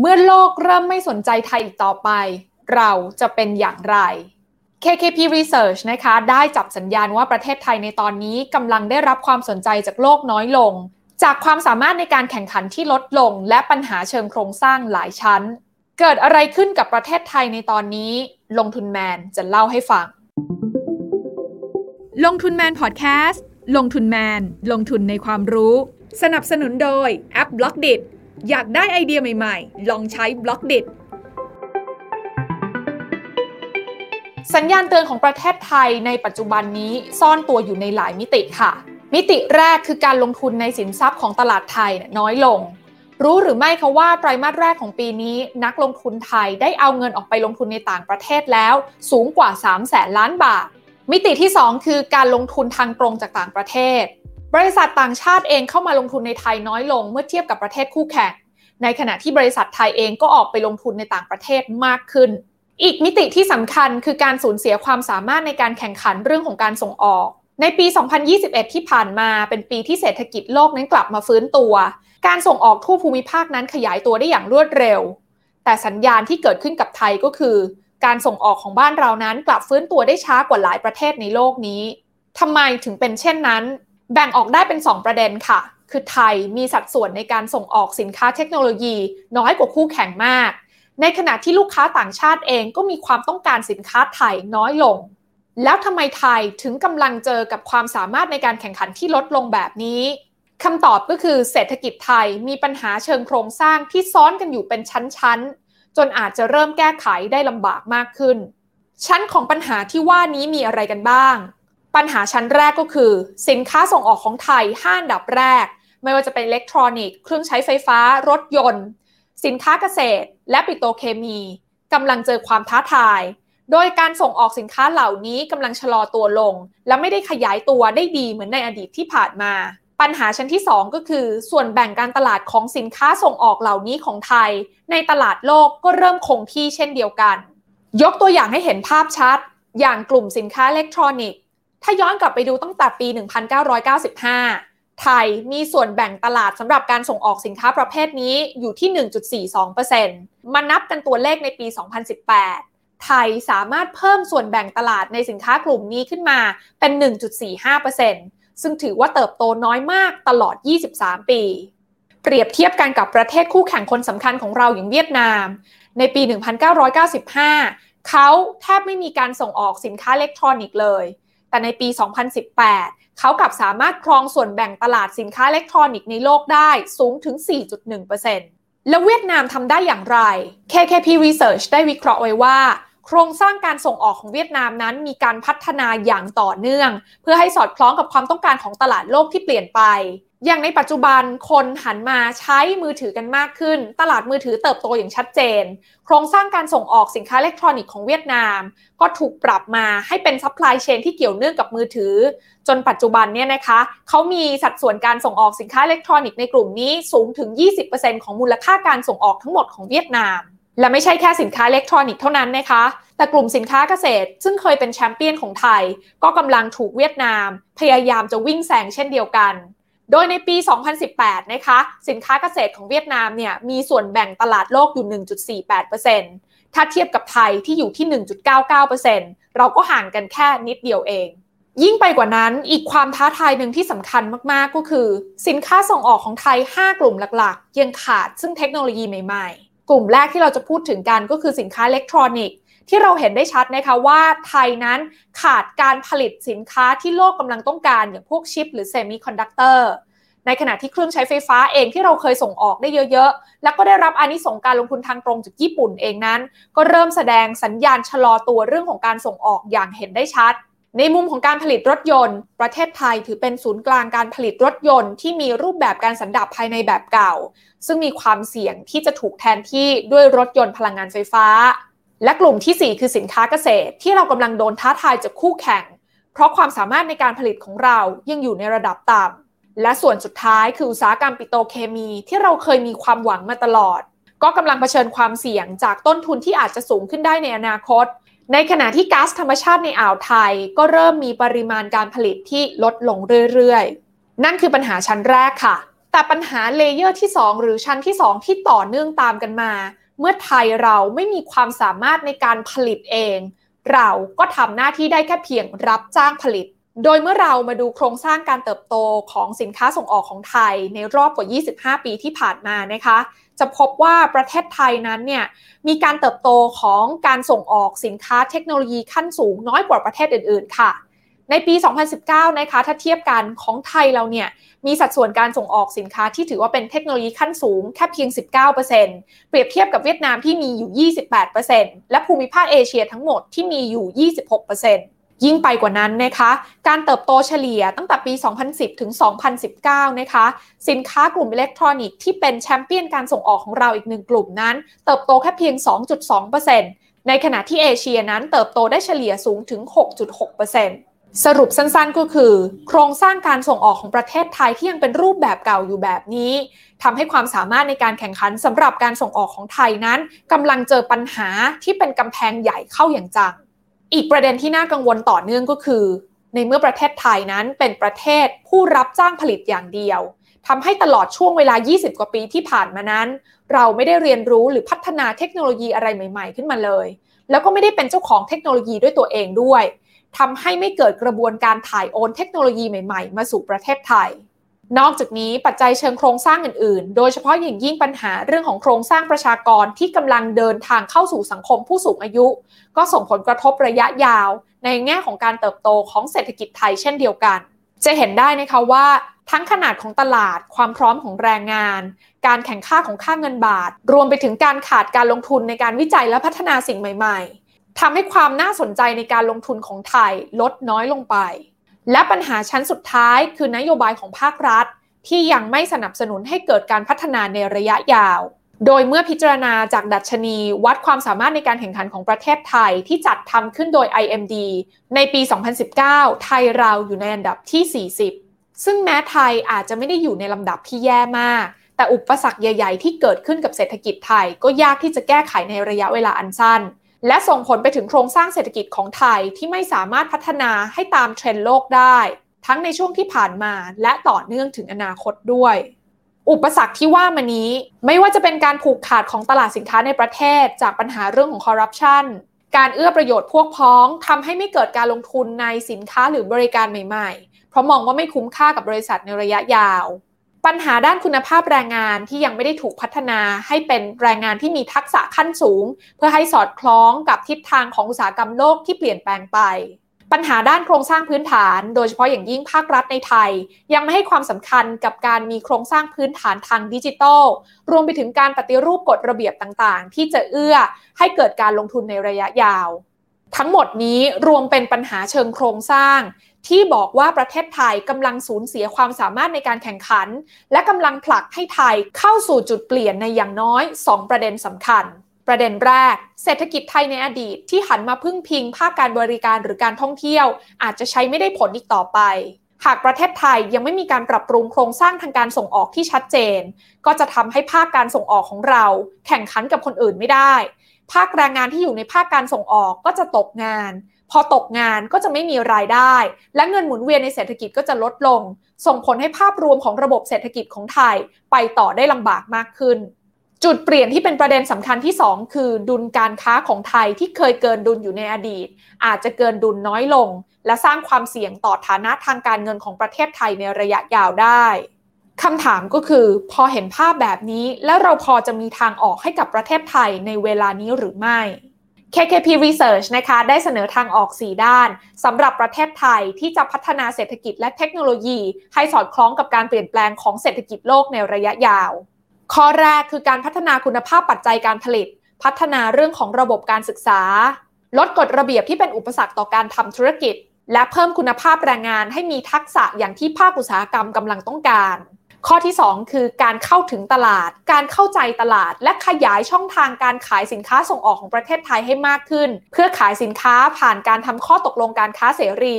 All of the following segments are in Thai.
เมื่อโลกเริ่มไม่สนใจไทยอีกต่อไป เราจะเป็นอย่างไร KKP Research นะคะได้จับสัญญาณว่าประเทศไทยในตอนนี้กำลังได้รับความสนใจจากโลกน้อยลง จากความสามารถในการแข่งขันที่ลดลง และปัญหาเชิงโครงสร้างหลายชั้น เกิดอะไรขึ้นกับประเทศไทยในตอนนี้ ลงทุนแมนจะเล่าให้ฟัง ลงทุนแมนพอดแคสต์ลงทุนแมน ลงทุนในความรู้ สนับสนุนโดยแอป Blockdit อยากได้ไอเดียใหม่ๆ ลองใช้ Blockdit สัญญาณเตือนของประเทศไทยในปัจจุบันนี้ซ่อนตัวอยู่ในหลายมิติค่ะ มิติแรกคือการลงทุนในสินทรัพย์ของตลาดไทยน้อยลง รู้หรือไม่คะว่าไตรมาสแรกของปีนี้ นักลงทุนไทยได้เอาเงินออกไปลงทุนในต่างประเทศแล้ว สูงกว่า3แสนล้านบาท มิติที่ 2 คือการลงทุนทางตรงจากต่างประเทศ บริษัทต่างชาติเองเข้ามาลงทุนในไทยน้อยลงเมื่อเทียบกับประเทศคู่แข่ง ในขณะที่บริษัทไทยเองก็ออกไปลงทุนในต่างประเทศมากขึ้น อีกมิติที่สำคัญคือการสูญเสียความสามารถในการแข่งขันเรื่องของการส่งออก ในปี 2021 ที่ผ่านมาเป็นปีที่เศรษฐกิจโลกนั้นกลับมาฟื้นตัว การส่งออกทั่วภูมิภาคนั้นขยายตัวได้อย่างรวดเร็ว แต่สัญญาณที่เกิดขึ้นกับไทยก็คือ การส่งออกของบ้านเรานั้นกลับฟื้นตัวได้ช้ากว่าหลายประเทศในโลกนี้ทำไมถึงเป็นเช่นนั้น แบ่งออกได้เป็น 2 ประเด็นค่ะ คือไทยมีสัดส่วนในการส่งออกสินค้าเทคโนโลยี น้อยกว่าคู่แข่งมาก ในขณะที่ลูกค้าต่างชาติเองก็มีความต้องการสินค้าไทยน้อยลง แล้วทำไมไทยถึงกำลังเจอกับความสามารถในการแข่งขันที่ลดลงแบบนี้คำตอบก็คือเศรษฐกิจไทยมีปัญหาเชิงโครงสร้างที่ซ้อนกันอยู่เป็นชั้นๆ จนอาจจะเริ่มแก้ไขได้ลำบากมากขึ้น ชั้นของปัญหาที่ว่านี้มีอะไรกันบ้าง ปัญหาชั้นแรกก็คือ สินค้าส่งออกของไทยห้าอันดับแรก ไม่ว่าจะเป็นอิเล็กทรอนิกส์เครื่องใช้ไฟฟ้า รถยนต์ สินค้าเกษตร และปิโตเคมีกำลังเจอความท้าทาย โดยการส่งออกสินค้าเหล่านี้กำลังชะลอตัวลง และไม่ได้ขยายตัวได้ดีเหมือนในอดีตที่ผ่านมา ปัญหาชั้นที่ 2 ก็คือ ส่วนแบ่งการตลาดของสินค้าส่งออกเหล่านี้ของไทย ในตลาดโลกก็เริ่มคงที่เช่นเดียวกัน ยกตัวอย่างให้เห็นภาพชัด อย่างกลุ่มสินค้าอิเล็กทรอนิกส์ ถ้าย้อนกลับไปดูตั้งแต่ปี 1995 ไทยมีส่วนแบ่งตลาดสำหรับการส่งออกสินค้าประเภทนี้อยู่ที่ 1.42%มานับกันตัวเลขในปี 2018 ไทยสามารถเพิ่มส่วนแบ่งตลาดในสินค้ากลุ่มนี้ขึ้นมาเป็น 1.45%ซึ่งถือว่าเติบโตน้อยมากตลอด 23 ปี เปรียบเทียบกันกับประเทศคู่แข่งคนสำคัญของเราอย่างเวียดนาม ในปี 1995 เขาแทบไม่มีการส่งออกสินค้าอิเล็กทรอนิกส์เลย แต่ในปี 2018 เขากลับสามารถครองส่วนแบ่งตลาดสินค้าอิเล็กทรอนิกส์ในโลกได้สูงถึง 4.1%แล้วเวียดนามทำได้อย่างไร KKP Research ได้วิเคราะห์ไว้ว่าโครงสร้างการส่งออกของเวียดนามนั้นมีการพัฒนาอย่างต่อเนื่อง เพื่อให้สอดคล้องกับความต้องการของตลาดโลกที่เปลี่ยนไป อย่างในปัจจุบันคนหันมาใช้มือถือกันมากขึ้น ตลาดมือถือเติบโตอย่างชัดเจน โครงสร้างการส่งออกสินค้าอิเล็กทรอนิกส์ของเวียดนาม ก็ถูกปรับมาให้เป็น supply chain ที่เกี่ยวเนื่องกับมือถือ จนปัจจุบันเนี่ยนะคะเขามีสัดส่วนการส่งออกสินค้าอิเล็กทรอนิกส์ในกลุ่มนี้สูงถึง 20%ของมูลค่าการส่งออกทั้งหมดของเวียดนาม และไม่ใช่แค่สินค้าอิเล็กทรอนิกส์เท่านั้นนะคะแต่กลุ่มสินค้าเกษตร ซึ่งเคยเป็นแชมเปี้ยนของไทย ก็กำลังถูกเวียดนาม พยายามจะวิ่งแซงเช่นเดียวกัน โดยในปี 2018 นะคะ สินค้าเกษตรของเวียดนามเนี่ยมีส่วนแบ่งตลาดโลกอยู่ 1.48%ถ้าเทียบกับไทยที่อยู่ที่ 1.99%เราก็ห่างกันแค่นิดเดียวเอง ยิ่งไปกว่านั้นอีกความท้าทายหนึ่งที่สำคัญมากๆ ก็คือ สินค้าส่งออกของไทย 5 กลุ่มหลักๆ ยังขาดซึ่งเทคโนโลยีใหม่ๆ กลุ่มแรกที่เราจะพูดถึงกันก็คือสินค้าอิเล็กทรอนิกส์ ที่เราเห็นได้ชัดนะคะว่าไทยนั้นขาดการผลิตสินค้าที่โลกกำลังต้องการอย่างพวกชิป หรือเซมิคอนดักเตอร์ในขณะที่เครื่องใช้ไฟฟ้าเองที่เราเคยส่งออกได้เยอะๆ แล้วก็ได้รับอานิสงส์การลงทุนทางตรงจากญี่ปุ่นเองนั้น ก็เริ่มแสดงสัญญาณชะลอตัวเรื่องของการส่งออกอย่างเห็นได้ชัด ในมุมของการผลิตรถยนต์ ประเทศไทยถือเป็นศูนย์กลางการผลิตรถยนต์ที่มีรูปแบบการสันดาปภายในแบบเก่า ซึ่งมีความเสี่ยงที่จะถูกแทนที่ด้วยรถยนต์พลังงานไฟฟ้า และกลุ่มที่ 4 คือสินค้าเกษตร ที่เรากำลังโดนท้าทายจากคู่แข่ง เพราะความสามารถในการผลิตของเรายังอยู่ในระดับต่ำและส่วนสุดท้ายคืออุตสาหกรรมปิโตรเคมี ที่เราเคยมีความหวังมาตลอด ก็กำลังเผชิญความเสี่ยงจากต้นทุนที่อาจจะสูงขึ้นได้ในอนาคต ในขณะที่ก๊าซธรรมชาติในอ่าวไทย ก็เริ่มมีปริมาณการผลิตที่ลดลงเรื่อยๆ นั่นคือปัญหาชั้นแรกค่ะ แต่ปัญหา layer ที่ 2 หรือชั้นที่ 2 ที่ต่อเนื่องตามกันมา เมื่อไทยเราไม่มีความสามารถในการผลิตเอง เราก็ทำหน้าที่ได้แค่เพียงรับจ้างผลิต โดยเมื่อเรามาดูโครงสร้างการเติบโตของสินค้าส่งออกของไทยในรอบกว่า 25 ปีที่ผ่านมานะคะ จะพบว่าประเทศไทยนั้นเนี่ยมีการเติบโตของการส่งออกสินค้าเทคโนโลยีขั้นสูงน้อยกว่าประเทศอื่น ๆ ค่ะ ในปี 2019 นะคะ ถ้าเทียบกันของไทยเราเนี่ย มีสัดส่วนการส่งออกสินค้าที่ถือว่าเป็นเทคโนโลยีขั้นสูงแค่เพียง 19%เปรียบเทียบกับเวียดนามที่มีอยู่ 28%และภูมิภาคเอเชียทั้งหมดที่มีอยู่ 26%ยิ่งไปกว่านั้นนะคะ การเติบโตเฉลี่ยตั้งแต่ปี 2010 ถึง 2019 นะคะ สินค้ากลุ่มอิเล็กทรอนิกส์ที่เป็นแชมเปี้ยนการส่งออกของเราอีกหนึ่งกลุ่มนั้น เติบโตแค่เพียง 2.2%ในขณะที่เอเชียนั้นเติบโตได้เฉลี่ยสูงถึง 6.6% สรุปสั้นๆก็คือ โครงสร้างการส่งออกของประเทศไทยที่ยังเป็นรูปแบบเก่าอยู่แบบนี้ทำให้ความสามารถในการแข่งขันสำหรับการส่งออกของไทยนั้นกำลังเจอปัญหาที่เป็นกำแพงใหญ่เข้าอย่างจัง อีกประเด็นที่น่ากังวลต่อเนื่องก็คือ ในเมื่อประเทศไทยนั้นเป็นประเทศผู้รับจ้างผลิตอย่างเดียวทำให้ตลอดช่วงเวลา 20 กว่าปีที่ผ่านมานั้น เราไม่ได้เรียนรู้หรือพัฒนาเทคโนโลยีอะไรใหม่ ๆ ขึ้นมาเลย แล้วก็ไม่ได้เป็นเจ้าของเทคโนโลยีด้วยตัวเองด้วย ทำให้ไม่เกิดกระบวนการถ่ายโอนเทคโนโลยีใหม่ๆ มาสู่ประเทศไทย นอกจากนี้ปัจจัยเชิงโครงสร้างอื่นๆ โดยเฉพาะอย่างยิ่งปัญหาเรื่องของโครงสร้างประชากรที่กำลังเดินทางเข้าสู่สังคมผู้สูงอายุ ก็ส่งผลกระทบระยะยาว ในแง่ของการเติบโตของเศรษฐกิจไทยเช่นเดียวกัน จะเห็นได้นะคะว่าทั้งขนาดของตลาด ความพร้อมของแรงงาน การแข่งข้าของค่าเงินบาท รวมไปถึงการขาดการลงทุนในการวิจัยและพัฒนาสิ่งใหม่ ๆ ทำให้ความน่าสนใจในการลงทุนของไทยลดน้อยลงไป และปัญหาชั้นสุดท้ายคือนโยบายของภาครัฐ ที่ยังไม่สนับสนุนให้เกิดการพัฒนาในระยะยาว โดยเมื่อพิจารณาจากดัชนีวัดความสามารถในการแข่งขันของประเทศไทยที่จัดทำขึ้นโดย IMD ในปี 2019 ไทยเราอยู่ในอันดับที่ 40 ซึ่งแม้ไทยอาจจะไม่ได้อยู่ในลำดับที่แย่มาก แต่อุปสรรคใหญ่ ๆ ที่เกิดขึ้นกับเศรษฐกิจไทยก็ยากที่จะแก้ไขในระยะเวลาอันสั้น และส่งผลไปถึงโครงสร้างเศรษฐกิจของไทยที่ไม่สามารถพัฒนาให้ตามเทรนด์โลกได้ ทั้งในช่วงที่ผ่านมาและต่อเนื่องถึงอนาคตด้วย อุปสรรคที่ว่ามานี้ ไม่ว่าจะเป็นการผูกขาดของตลาดสินค้าในประเทศ จากปัญหาเรื่องของคอร์รัปชันการเอื้อประโยชน์พวกพ้องทำให้ไม่เกิดการลงทุนในสินค้าหรือบริการใหม่ ๆ เพราะมองว่าไม่คุ้มค่ากับบริษัทในระยะยาว ปัญหาด้านคุณภาพแรงงานที่ยังไม่ได้ถูกพัฒนาให้เป็นแรงงานที่มีทักษะขั้นสูง เพื่อให้สอดคล้องกับทิศทางของอุตสาหกรรมโลกที่เปลี่ยนแปลงไป ปัญหาด้านโครงสร้างพื้นฐาน โดยเฉพาะอย่างยิ่งภาครัฐในไทย ยังไม่ให้ความสำคัญกับการมีโครงสร้างพื้นฐานทางดิจิทัล รวมไปถึงการปฏิรูปกฎระเบียบต่างๆ ที่จะเอื้อให้เกิดการลงทุนในระยะยาว ทั้งหมดนี้รวมเป็นปัญหาเชิงโครงสร้าง ที่บอกว่าประเทศไทยกำลังสูญเสียความสามารถในการแข่งขัน และกำลังผลักให้ไทยเข้าสู่จุดเปลี่ยนในอย่างน้อย 2 ประเด็นสำคัญ ประเด็นแรก เศรษฐกิจไทยในอดีตที่หันมาพึ่งพิงภาคการบริการหรือการท่องเที่ยว อาจจะใช้ไม่ได้ผลอีกต่อไปหากประเทศไทยยังไม่มีการปรับปรุงโครงสร้างทางการส่งออกที่ชัดเจน ก็จะทำให้ภาคการส่งออกของเรา แข่งขันกับคนอื่นไม่ได้ ภาคแรงงานที่อยู่ในภาคการส่งออกก็จะตกงาน พอตกงานก็จะไม่มีรายได้ และเงินหมุนเวียนในเศรษฐกิจก็จะลดลง ส่งผลให้ภาพรวมของระบบเศรษฐกิจของไทยไปต่อได้ลำบากมากขึ้น จุดเปลี่ยนที่เป็นประเด็นสำคัญที่ 2 คือ ดุลการค้าของไทยที่เคยเกินดุลอยู่ในอดีต อาจจะเกินดุลน้อยลง และสร้างความเสี่ยงต่อฐานะทางการเงินของประเทศไทยในระยะยาวได้คำถามก็คือพอเห็นภาพแบบนี้ แล้วเราพอจะมีทางออกให้กับประเทศไทยในเวลานี้หรือไม่ KKP Research นะคะได้เสนอทางออก 4 ด้านสำหรับประเทศไทยที่จะพัฒนาเศรษฐกิจและเทคโนโลยี ให้สอดคล้องกับการเปลี่ยนแปลงของเศรษฐกิจโลกในระยะยาว ข้อแรกคือการพัฒนาคุณภาพปัจจัยการผลิต พัฒนาเรื่องของระบบการศึกษา ลดกฎระเบียบที่เป็นอุปสรรคต่อการทำธุรกิจ และเพิ่มคุณภาพแรงงานให้มีทักษะอย่างที่ภาคอุตสาหกรรมกำลังต้องการ ข้อที่ 2 คือการเข้าถึงตลาด การเข้าใจตลาด และขยายช่องทางการขายสินค้าส่งออกของประเทศไทยให้มากขึ้น เพื่อขายสินค้าผ่านการทำข้อตกลงการค้าเสรี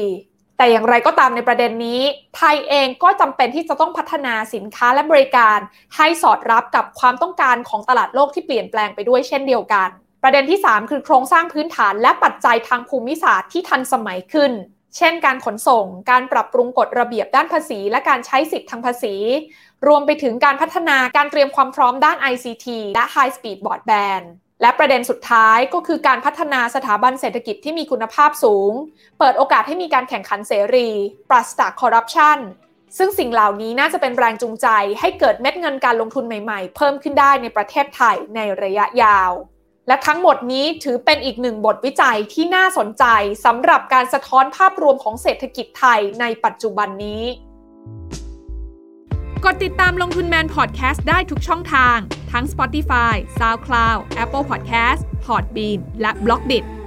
แต่อย่างไรก็ตามในประเด็นนี้ ไทยเองก็จำเป็นที่จะต้องพัฒนาสินค้าและบริการ ให้สอดรับกับความต้องการของตลาดโลกที่เปลี่ยนแปลงไปด้วยเช่นเดียวกัน ประเด็นที่ 3 คือโครงสร้างพื้นฐานและปัจจัยทางภูมิศาสตร์ที่ทันสมัยขึ้น เช่นการขนส่ง การปรับปรุงกฎระเบียบด้านภาษี และการใช้สิทธิทางภาษี รวมไปถึงการพัฒนาการเตรียมความพร้อมด้าน ICT และ High Speed Broadband และประเด็นสุดท้ายก็คือการพัฒนาสถาบันเศรษฐกิจที่มีคุณภาพสูง เปิดโอกาสให้มีการแข่งขันเสรี ปราศจากคอร์รัปชันซึ่งสิ่งเหล่านี้น่าจะเป็นแรงจูงใจให้เกิดเม็ดเงินการลงทุนใหม่ๆ เพิ่มขึ้นได้ในประเทศไทยในระยะยาว และทั้งหมดนี้ถือเป็นอีกหนึ่งบทวิจัยที่น่าสนใจสำหรับการสะท้อนภาพรวมของเศรษฐกิจไทยในปัจจุบันนี้ กดติดตามลงทุนแมนพอดแคสต์ได้ทุกช่องทาง ทั้ง Spotify, SoundCloud, Apple Podcast, Podbean และ b l o g d i t